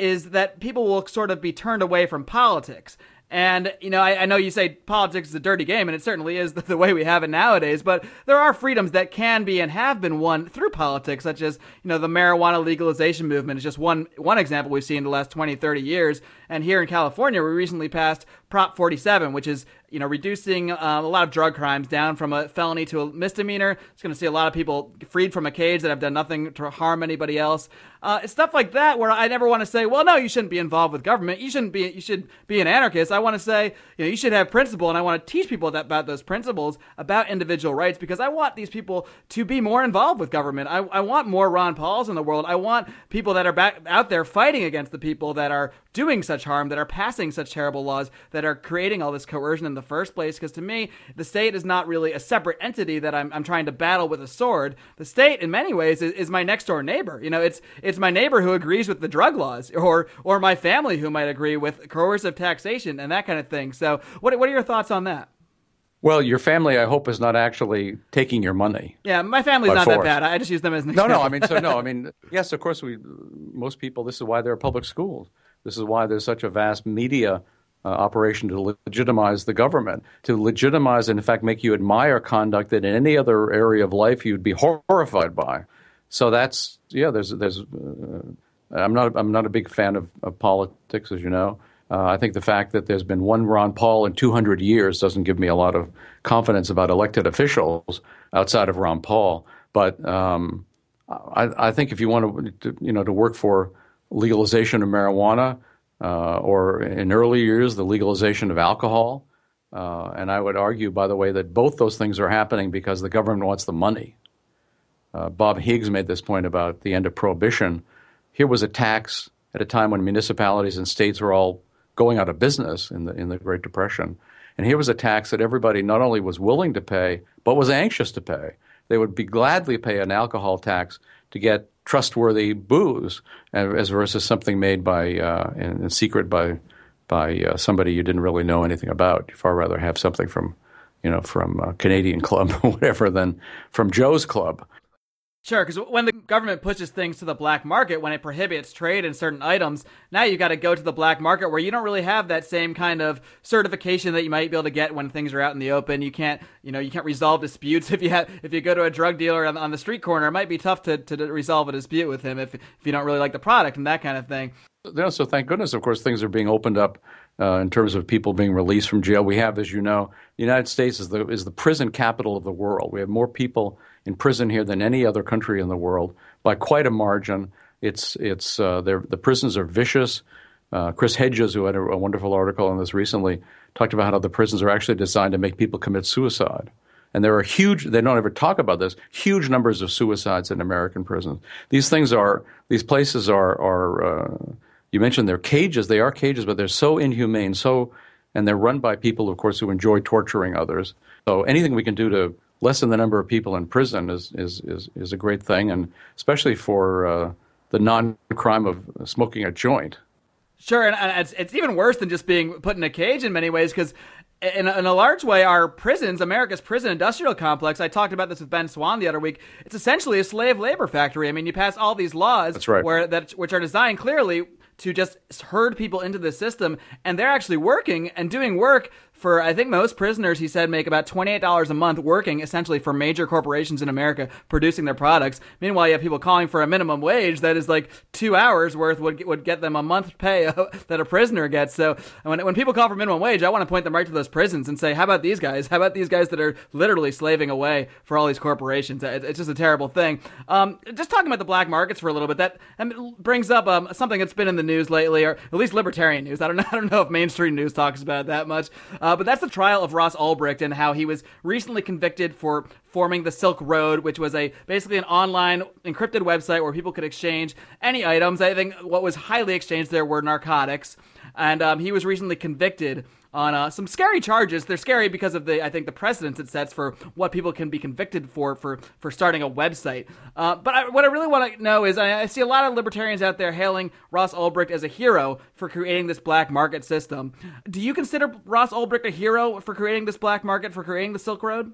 is that people will sort of be turned away from politics. And, you know, I, I, know you say politics is a dirty game, and it certainly is the, the, way we have it nowadays, but there are freedoms that can be and have been won through politics, such as, you know, the marijuana legalization movement is just one, one example we've seen in the last 20, 30 years. And here in California, we recently passed Prop 47, which is you know, reducing um, a lot of drug crimes down from a felony to a misdemeanor. It's going to see a lot of people freed from a cage that have done nothing to harm anybody else. Uh, it's stuff like that where I never want to say, well, no, you shouldn't be involved with government. You shouldn't be. You should be an anarchist. I want to say, you know, you should have principle, and I want to teach people that, about those principles about individual rights because I want these people to be more involved with government. I, I want more Ron Pauls in the world. I want people that are back out there fighting against the people that are doing such harm, that are passing such terrible laws, that are creating all this coercion in the first place. Because to me, the state is not really a separate entity that I'm, I'm trying to battle with a sword. The state, in many ways, is, is my next door neighbor. You know, it's it's my neighbor who agrees with the drug laws, or or my family who might agree with coercive taxation and that kind of thing. So, what what are your thoughts on that? Well, your family, I hope, is not actually taking your money. Yeah, my family's not force. that bad. I just use them as an example. No, no. I mean, so no. I mean, yes, of course, we most people. This is why there are public schools. This is why there's such a vast media uh, operation to legitimize the government, to legitimize and, in fact, make you admire conduct that in any other area of life you'd be horrified by. So that's yeah. There's there's. Uh, I'm not I'm not a big fan of, of politics, as you know. Uh, I think the fact that there's been one Ron Paul in 200 years doesn't give me a lot of confidence about elected officials outside of Ron Paul. But um, I, I, think if you want to, you know, to work for legalization of marijuana, or in early years, the legalization of alcohol. Uh, and I would argue, by the way, that both those things are happening because the government wants the money. Uh, Bob Higgs made this point about the end of prohibition. Here was a tax at a time when municipalities and states were all going out of business in the in the Great Depression, and here was a tax that everybody not only was willing to pay but was anxious to pay. They would be gladly pay an alcohol tax to get trustworthy booze, as versus something made by uh, in, in, secret by by uh, somebody you didn't really know anything about. You'd far rather have something from you know from Canadian club or whatever than from Joe's club. Sure, because when the government pushes things to the black market, when it prohibits trade in certain items, now you've got to go to the black market where you don't really have that same kind of certification that you might be able to get when things are out in the open. You can't, you know, you can't resolve disputes if you have if you go to a drug dealer on, on the street corner. It might be tough to, to resolve a dispute with him if if you don't really like the product and that kind of thing. Yeah, so thank goodness, of course, things are being opened up uh, in terms of people being released from jail. We have, as you know, the United States is the is the prison capital of the world. We have more people in prison here than any other country in the world by quite a margin. It's it's uh, the prisons are vicious. Uh, Chris Hedges, who had a, a, wonderful article on this recently, talked about how the prisons are actually designed to make people commit suicide. And there are huge, they don't ever talk about this, huge numbers of suicides in American prisons. These things are, these places are, are uh, you mentioned they're cages. They are cages, but they're so inhumane, so and they're run by people, of course, who enjoy torturing others. So anything we can do to lessen the number of people in prison is is is, is a great thing, and especially for uh, the non-crime of smoking a joint. Sure, and it's, it's even worse than just being put in a cage in many ways because in a, in a, large way, our prisons, America's prison industrial complex, I talked about this with Ben Swann the other week. It's essentially a slave labor factory. I mean, you pass all these laws right. where that which are designed clearly to just herd people into the system, and they're actually working and doing work for I think most prisoners he said make about $28 a month working essentially for major corporations in America producing their products. Meanwhile, you have people calling for a minimum wage that is like 2 hours worth would would get them a month pay that a prisoner gets. So, when when people call for minimum wage, I want to point them right to those prisons and say, "How about these guys? How about these guys that are literally slaving away for all these corporations?" It's just a terrible thing. Um, just talking about the black markets for a little bit, that brings up um, something that's been in the news lately, or at least libertarian news. I don't know, I don't know if mainstream news talks about it that much. Uh, but that's the trial of Ross Ulbricht and how he was recently convicted for forming the Silk Road, which was a basically an online encrypted website where people could exchange any items. I think what was highly exchanged there were narcotics, and um, he was recently convicted on uh, some scary charges. They're scary because of the I think the precedents it sets for what people can be convicted for for for starting a website. Uh, but I, what I really want to know is I, I, see a lot of libertarians out there hailing Ross Ulbricht as a hero for creating this black market system. Do you consider Ross Ulbricht a hero for creating this black market for creating the Silk Road?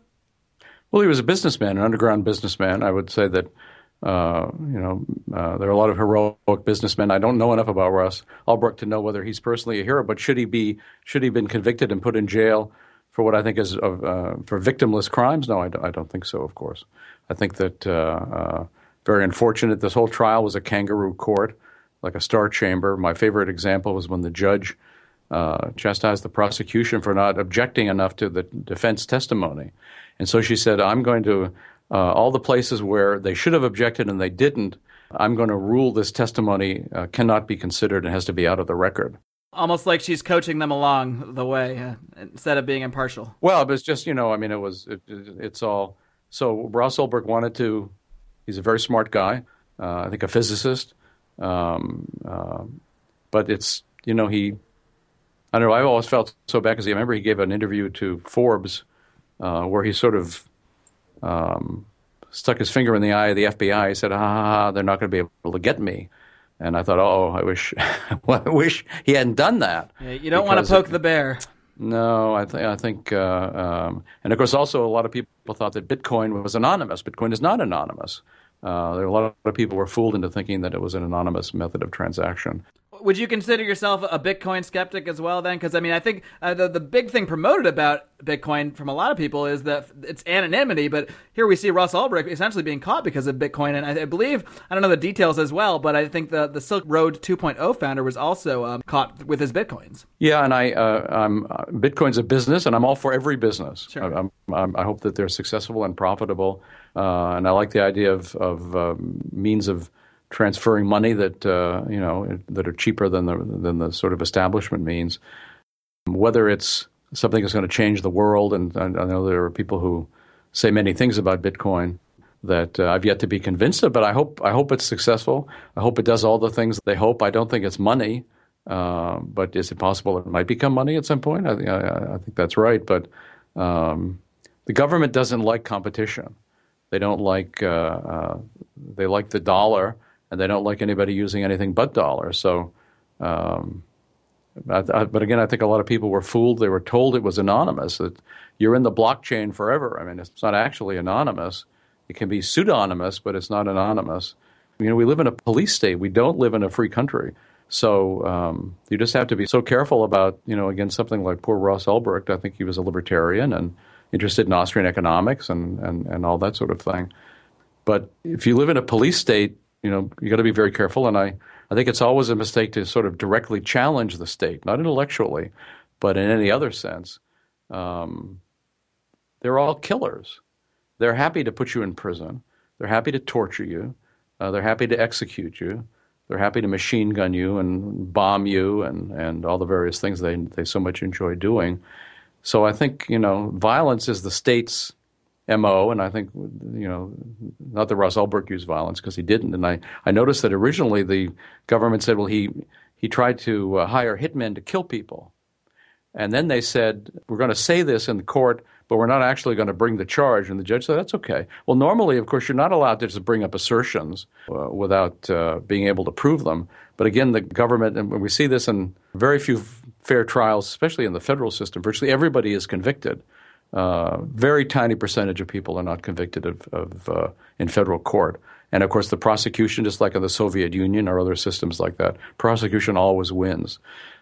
Well, he was a businessman, an underground businessman. I would say that uh, you know, uh, there are a lot of heroic businessmen. I don't know enough about Ross Ulbricht to know whether he's personally a hero, but should he be should he been convicted and put in jail for what I think is uh, for victimless crimes? No, I don't, don't, think so. Of course, I think that uh, uh, very unfortunate. This whole trial was a kangaroo court, like a star chamber. My favorite example was when the judge chastised the prosecution for not objecting enough to the defense testimony, and so she said, "I'm going to." Uh, all the places where they should have objected and they didn't, I'm going to rule this testimony uh, cannot be considered and has to be out of the record. Almost like she's coaching them along the way uh, instead of being impartial. Well, but it's just, you know, I mean, it was, it, it, it's all. So Ross Ulbricht wanted to, he's a very smart guy, uh, I think a physicist. Um, uh, but it's, you know, he, I don't know, I always felt so bad because I remember he gave an interview to Forbes uh, where he sort of um, stuck his finger in the eye of the FBI. He said, "Ha ha ha! They're not going to be able to get me." And I thought, "Oh, I wish, I wish he hadn't done that." Yeah, you don't want to poke it, the bear. No, I, th- I think, uh, um, and of course, also a lot of people thought that Bitcoin was anonymous. Bitcoin is not anonymous. Uh, there are a lot of people were fooled into thinking that it was an anonymous method of transaction would you consider yourself a Bitcoin skeptic as well? Then, because I mean, I think uh, the the big thing promoted about Bitcoin from a lot of people is that it's anonymity. But here we see Ross Ulbricht essentially being caught because of Bitcoin, and I, I believe I don't know the details as well, but I think the the Silk Road 2.0 founder was also um, caught with his bitcoins. Yeah, and I uh, I'm uh, Bitcoin's a business, and I'm all for every business. Sure. I, I'm, I'm, i hope that they're successful and profitable, uh, and I like the idea of of um, means of transferring money that uh, you know that are cheaper than the than the sort of establishment means. Whether it's something that's going to change the world, and, I know there are people who say many things about Bitcoin that uh, I've yet to be convinced of, but I hope I hope it's successful. I hope it does all the things they hope. I don't think it's money, uh, but is it possible it might become money at some point? I, I, I think that's right, but um, the government doesn't like competition. They don't like uh, uh they like the dollar and they don't like anybody using anything but dollars. So, um, but again, I think a lot of people were fooled. They were told it was anonymous. That you're in the blockchain forever. I mean, it's not actually anonymous. It can be pseudonymous, but it's not anonymous. You know, we live in a police state. We don't live in a free country. So um, you just have to be so careful about, you know, again, something like poor Ross Ulbricht. I think he was a libertarian and interested in Austrian economics and, and, and all that sort of thing. But if you live in a police state, you know, you got to be very careful. And I, I think it's always a mistake to sort of directly challenge the state, not intellectually, but in any other sense. Um, they're all killers. They're happy to put you in prison. They're happy to torture you. Uh, they're happy to execute you. They're happy to machine gun you and bomb you and, and all the various things they, they so much enjoy doing. So I think, you know, violence is the state's mo, and I think you know, not that Ross Ulbricht used violence because he didn't. And I, I noticed that originally the government said, well, he he tried to uh, hire hitmen to kill people, And then they said, we're going to say this in the court, but we're not actually going to bring the charge. And the judge said, that's okay. Well, normally, of course, you're not allowed to just bring up assertions uh, without uh, being able to prove them. But again, the government, and we see this in very few fair trials, especially in the federal system, virtually everybody is convicted. Uh, very tiny percentage of people are not convicted of, of uh, in federal court. And of course, the prosecution, just like in the Soviet Union or other systems like that, prosecution always wins.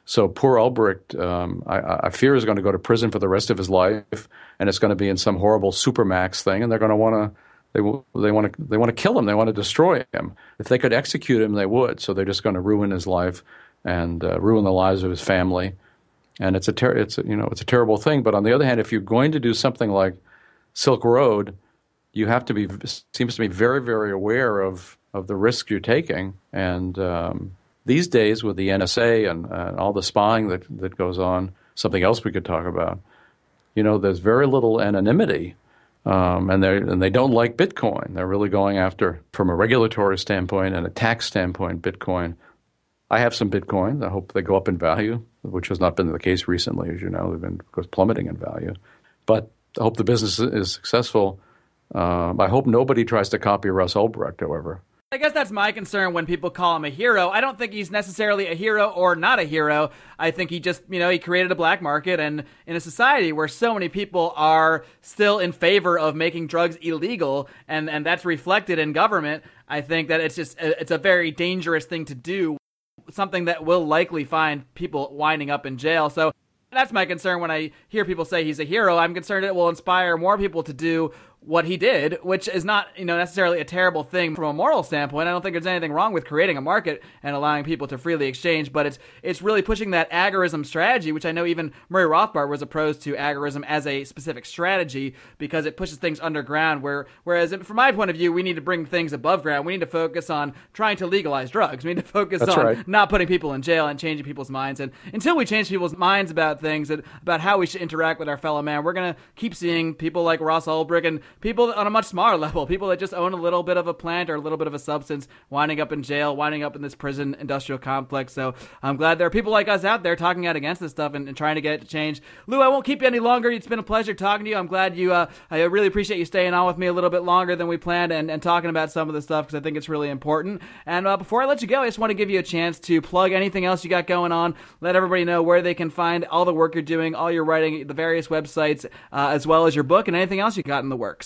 So poor Ulbricht, um, I, I, fear, is going to go to prison for the rest of his life, and it's going to be in some horrible supermax thing, and they're going to want to. They, they want to they want to kill him. They want to destroy him. If they could execute him, they would. So they're just going to ruin his life and uh, ruin the lives of his family. And it's a ter- it's a, you know it's a terrible thing. But on the other hand, if you're going to do something like Silk Road, you have to be seems to be very very aware of of the risk you're taking. And um, these days, with the NSA and all the spying that that goes on, something else we could talk about. You know, there's very little anonymity, um, and they and they don't like Bitcoin. They're really going after, from a regulatory standpoint and a tax standpoint, Bitcoin. I have some Bitcoin. I hope they go up in value, which has not been the case recently, as you know. They've been plummeting in value. But I hope the business is successful. Um, I hope nobody tries to copy Russ Ulbricht, however. I guess that's my concern when people call him a hero. I don't think he's necessarily a hero or not a hero. I think he just, you know, he created a black market and in a society where so many people are still in favor of making drugs illegal and and that's reflected in government, I think that it's just it's a very dangerous thing to do. Something that will likely find people winding up in jail. So that's my concern when I hear people say he's a hero. I'm concerned it will inspire more people to do what he did, which is not, you know, necessarily a terrible thing from a moral standpoint. I don't think there's anything wrong with creating a market and allowing people to freely exchange, but it's it's really pushing that agorism strategy, which I know even Murray Rothbard was opposed to agorism as a specific strategy because it pushes things underground. Where whereas from my point of view, we need to bring things above ground. We need to focus on trying to legalize drugs. We need to focus That's on right. not putting people in jail and changing people's minds. And until we change people's minds about things and about how we should interact with our fellow man, we're gonna keep seeing people like Ross Ulbricht and people on a much smaller level, people that just own a little bit of a plant or a little bit of a substance, winding up in jail, winding up in this prison industrial complex. So I'm glad there are people like us out there talking out against this stuff and, and trying to get it to change. Lew, I won't keep you any longer. It's been a pleasure talking to you. I'm glad you. Uh, I really appreciate you staying on with me a little bit longer than we planned and, and talking about some of the stuff because I think it's really important. And uh, before I let you go, I just want to give you a chance to plug anything else you got going on. Let everybody know where they can find all the work you're doing, all your writing, the various websites, uh, as well as your book and anything else you got in the works.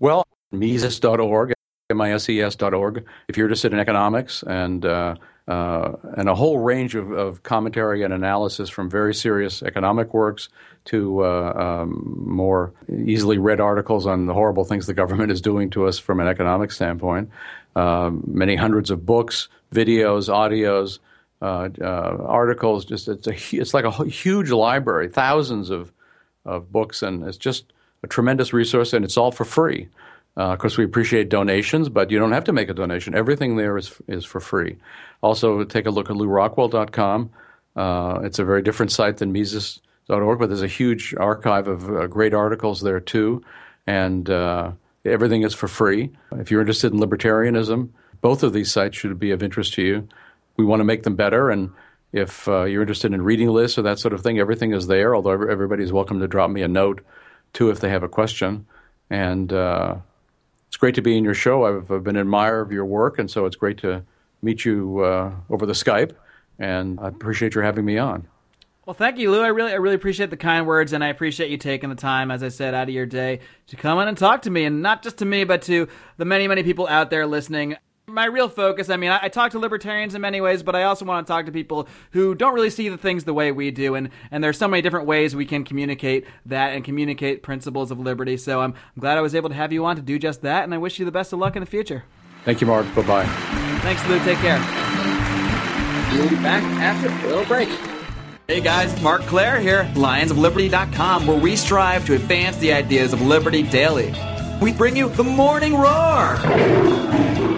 Well, Mises.org, M-I-S-E-S.org, if you're interested in economics and uh, uh, and a whole range of, of, commentary and analysis from very serious economic works to uh, um, more easily read articles on the horrible things the government is doing to us from an economic standpoint. Um, many hundreds of books, videos, audios, uh, uh, articles. Just it's a it's like a huge library, thousands of of books, and it's just a tremendous resource, and it's all for free. Uh, of course, we appreciate donations, but you don't have to make a donation. Everything there is is for free. Also, take a look at lewrockwell.com. Uh, it's a very different site than Mises.org, but there's a huge archive of uh, great articles there too, and uh, everything is for free. If you're interested in libertarianism, both of these sites should be of interest to you. We want to make them better, and if uh, you're interested in reading lists or that sort of thing, everything is there. Although everybody's welcome to drop me a note too if they have a question. And uh, it's great to be in your show. I've, I've, been an admirer of your work, and so it's great to meet you uh, over the Skype. And I appreciate your having me on. Well, thank you, Lew. I really, I really appreciate the kind words, and I appreciate you taking the time, as I said, out of your day to come in and talk to me, and not just to me, but to the many, many people out there listening my real focus, I mean, I, I, talk to libertarians in many ways, but I also want to talk to people who don't really see the things the way we do. And, and there's so many different ways we can communicate that and communicate principles of liberty. So I'm, I'm glad I was able to have you on to do just that. And I wish you the best of luck in the future. Thank you, Marc. Bye bye. Thanks, Lew. Take care. We'll be back after a little break. Hey guys, Marc Clair here, lionsofliberty.com, where we strive to advance the ideas of liberty daily. We bring you the Morning Roar!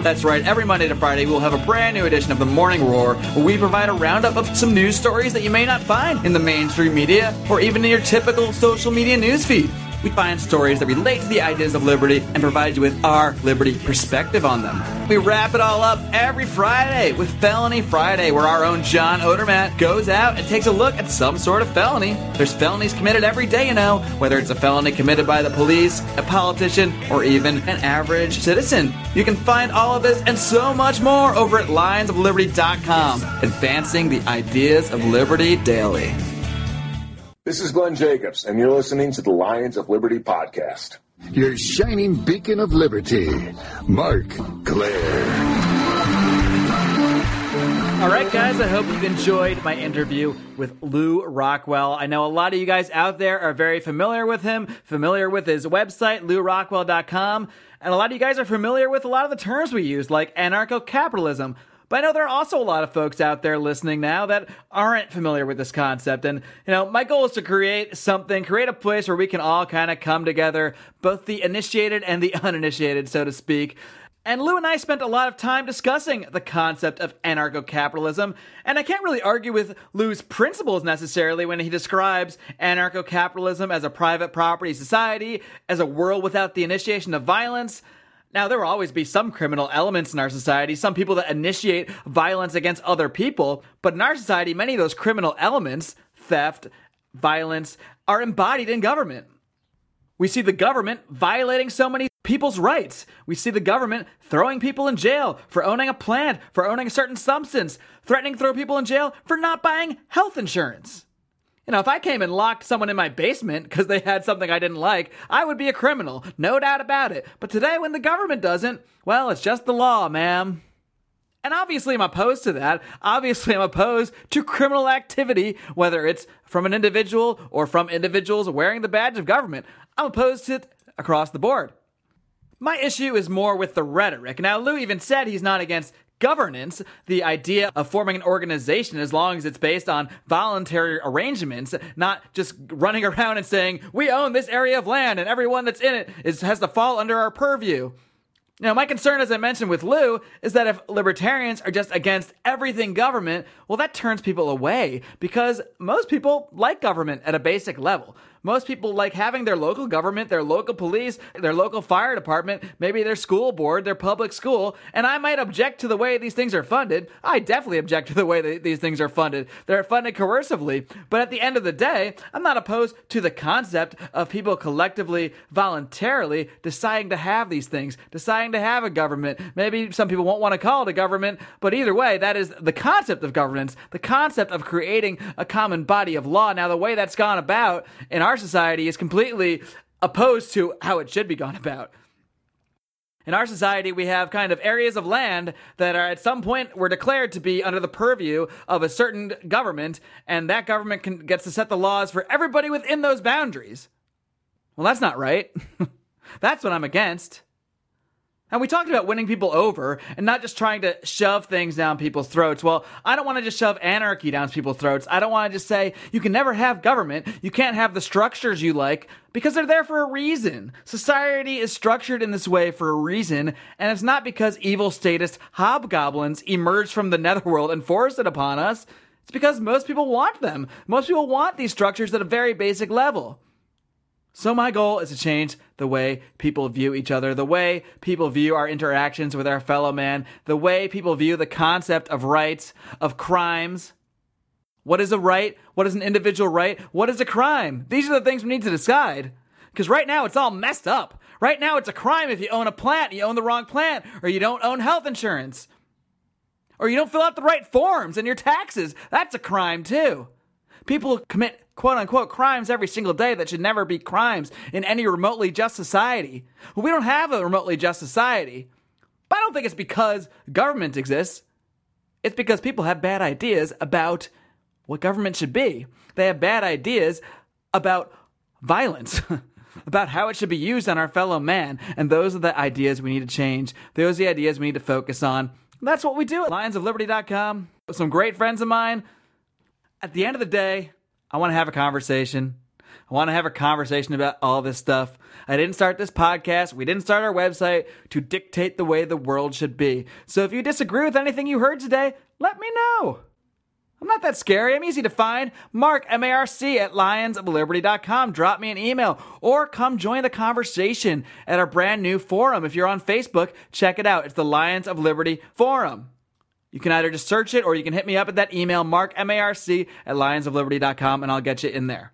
That's right, every Monday to Friday we'll have a brand new edition of the Morning Roar where we provide a roundup of some news stories that you may not find in the mainstream media or even in your typical social media newsfeed. We find stories that relate to the ideas of liberty and provide you with our liberty perspective on them. We wrap it all up every Friday with Felony Friday, where our own John Odermatt goes out and takes a look at some sort of felony. There's felonies committed every day, you know, whether it's a felony committed by the police, a politician, or even an average citizen. You can find all of this and so much more over at lionsofliberty.com, advancing the ideas of liberty daily. This is Glenn Jacobs, and you're listening to the Lions of Liberty podcast. Your shining beacon of liberty, Marc Clair. All right, guys, I hope you've enjoyed my interview with Lew Rockwell. I know a lot of you guys out there are very familiar with him, familiar with his website, lewrockwell.com, and a lot of you guys are familiar with a lot of the terms we use, like anarcho capitalism. But I know there are also a lot of folks out there listening now that aren't familiar with this concept. And, you know, my goal is to create something, create a place where we can all kind of come together, both the initiated and the uninitiated, so to speak. And Lew and I spent a lot of time discussing the concept of anarcho capitalism, and I can't really argue with Lew's principles necessarily when he describes anarcho capitalism as a private property society, as a world without the initiation of violence. Now, there will always be some criminal elements in our society, some people that initiate violence against other people, but in our society, many of those criminal elements, theft, violence, are embodied in government. We see the government violating so many people's rights. We see the government throwing people in jail for owning a plant, for owning a certain substance, threatening to throw people in jail for not buying health insurance. You know, if I came and locked someone in my basement because they had something I didn't like, I would be a criminal, no doubt about it. But today, when the government doesn't, well, it's just the law, ma'am. And obviously, I'm opposed to that. Obviously, I'm opposed to criminal activity, whether it's from an individual or from individuals wearing the badge of government. I'm opposed to it across the board. My issue is more with the rhetoric. Now, Lew even said he's not against governance, the idea of forming an organization as long as it's based on voluntary arrangements, not just running around and saying, we own this area of land and everyone that's in it is, has to fall under our purview. Now, my concern, as I mentioned with Lew, is that if libertarians are just against everything government, well, that turns people away because most people like government at a basic level. Most people like having their local government, their local police, their local fire department, maybe their school board, their public school. And I might object to the way these things are funded. I definitely object to the way that these things are funded. They're funded coercively. But at the end of the day, I'm not opposed to the concept of people collectively, voluntarily deciding to have these things, deciding to have a government. Maybe some people won't want to call it a government, but either way, that is the concept of governance, the concept of creating a common body of law. Now, the way that's gone about in our society is completely opposed to how it should be gone about. In our society, we have kind of areas of land that are at some point were declared to be under the purview of a certain government, and that government can, gets to set the laws for everybody within those boundaries. Well, that's not right. that's what I'm against. And we talked about winning people over and not just trying to shove things down people's throats. Well, I don't want to just shove anarchy down people's throats. I don't want to just say you can never have government. You can't have the structures you like because they're there for a reason. Society is structured in this way for a reason, and it's not because evil statist hobgoblins emerged from the netherworld and forced it upon us. It's because most people want them. Most people want these structures at a very basic level. So, my goal is to change the way people view each other, the way people view our interactions with our fellow man, the way people view the concept of rights, of crimes. What is a right? What is an individual right? What is a crime? These are the things we need to decide. Because right now it's all messed up. Right now it's a crime if you own a plant, you own the wrong plant, or you don't own health insurance, or you don't fill out the right forms and your taxes. That's a crime too. People commit quote unquote crimes every single day that should never be crimes in any remotely just society. we don't have a remotely just society. But I don't think it's because government exists. It's because people have bad ideas about what government should be. They have bad ideas about violence, about how it should be used on our fellow man. And those are the ideas we need to change. Those are the ideas we need to focus on. That's what we do at lionsofliberty.com. Some great friends of mine. At the end of the day, I want to have a conversation. I want to have a conversation about all this stuff. I didn't start this podcast. We didn't start our website to dictate the way the world should be. So if you disagree with anything you heard today, let me know. I'm not that scary. I'm easy to find. Marc, M A R C, at lionsofliberty.com. Drop me an email or come join the conversation at our brand new forum. If you're on Facebook, check it out. It's the Lions of Liberty Forum. You can either just search it or you can hit me up at that email, marc, M-A-R-C, at lionsofliberty.com, and I'll get you in there.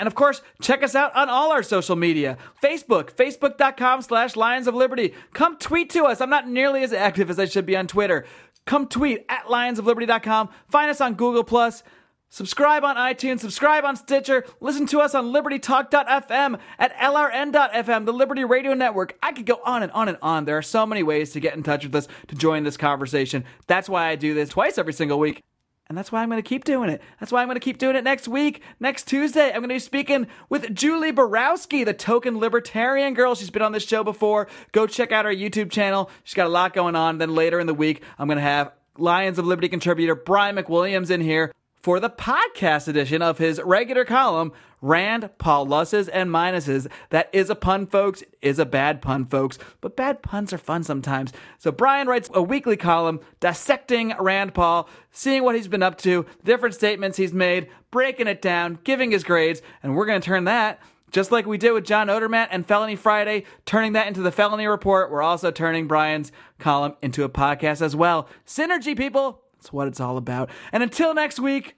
And of course, check us out on all our social media. Facebook, facebook.com slash Lions of Liberty. Come tweet to us. I'm not nearly as active as I should be on Twitter. Come tweet at lionsofliberty.com. Find us on Google Plus. Subscribe on iTunes, subscribe on Stitcher, listen to us on libertytalk.fm, at lrn.fm, the Liberty Radio Network. I could go on and on and on. There are so many ways to get in touch with us, to join this conversation. That's why I do this twice every single week. And that's why I'm going to keep doing it. That's why I'm going to keep doing it next week. Next Tuesday, I'm going to be speaking with Julie Borowski, the token libertarian girl. She's been on this show before. Go check out our YouTube channel. She's got a lot going on. Then later in the week, I'm going to have Lions of Liberty contributor Brian McWilliams in here for the podcast edition of his regular column, Rand, Paul Pluses and Minuses. That is a pun, folks. Is a bad pun, folks. But bad puns are fun sometimes. So Brian writes a weekly column dissecting Rand Paul, seeing what he's been up to, different statements he's made, breaking it down, giving his grades, and we're going to turn that just like we did with John Odermatt and Felony Friday, turning that into the Felony Report, we're also turning Brian's column into a podcast as well. Synergy, people! That's what it's all about. And until next week,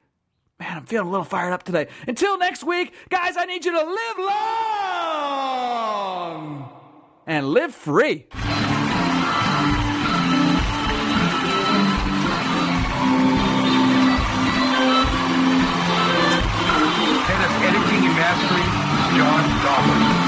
Man, I'm feeling a little fired up today. Until next week, guys, I need you to live long and live free. Head of editing and mastering, John Dobbins.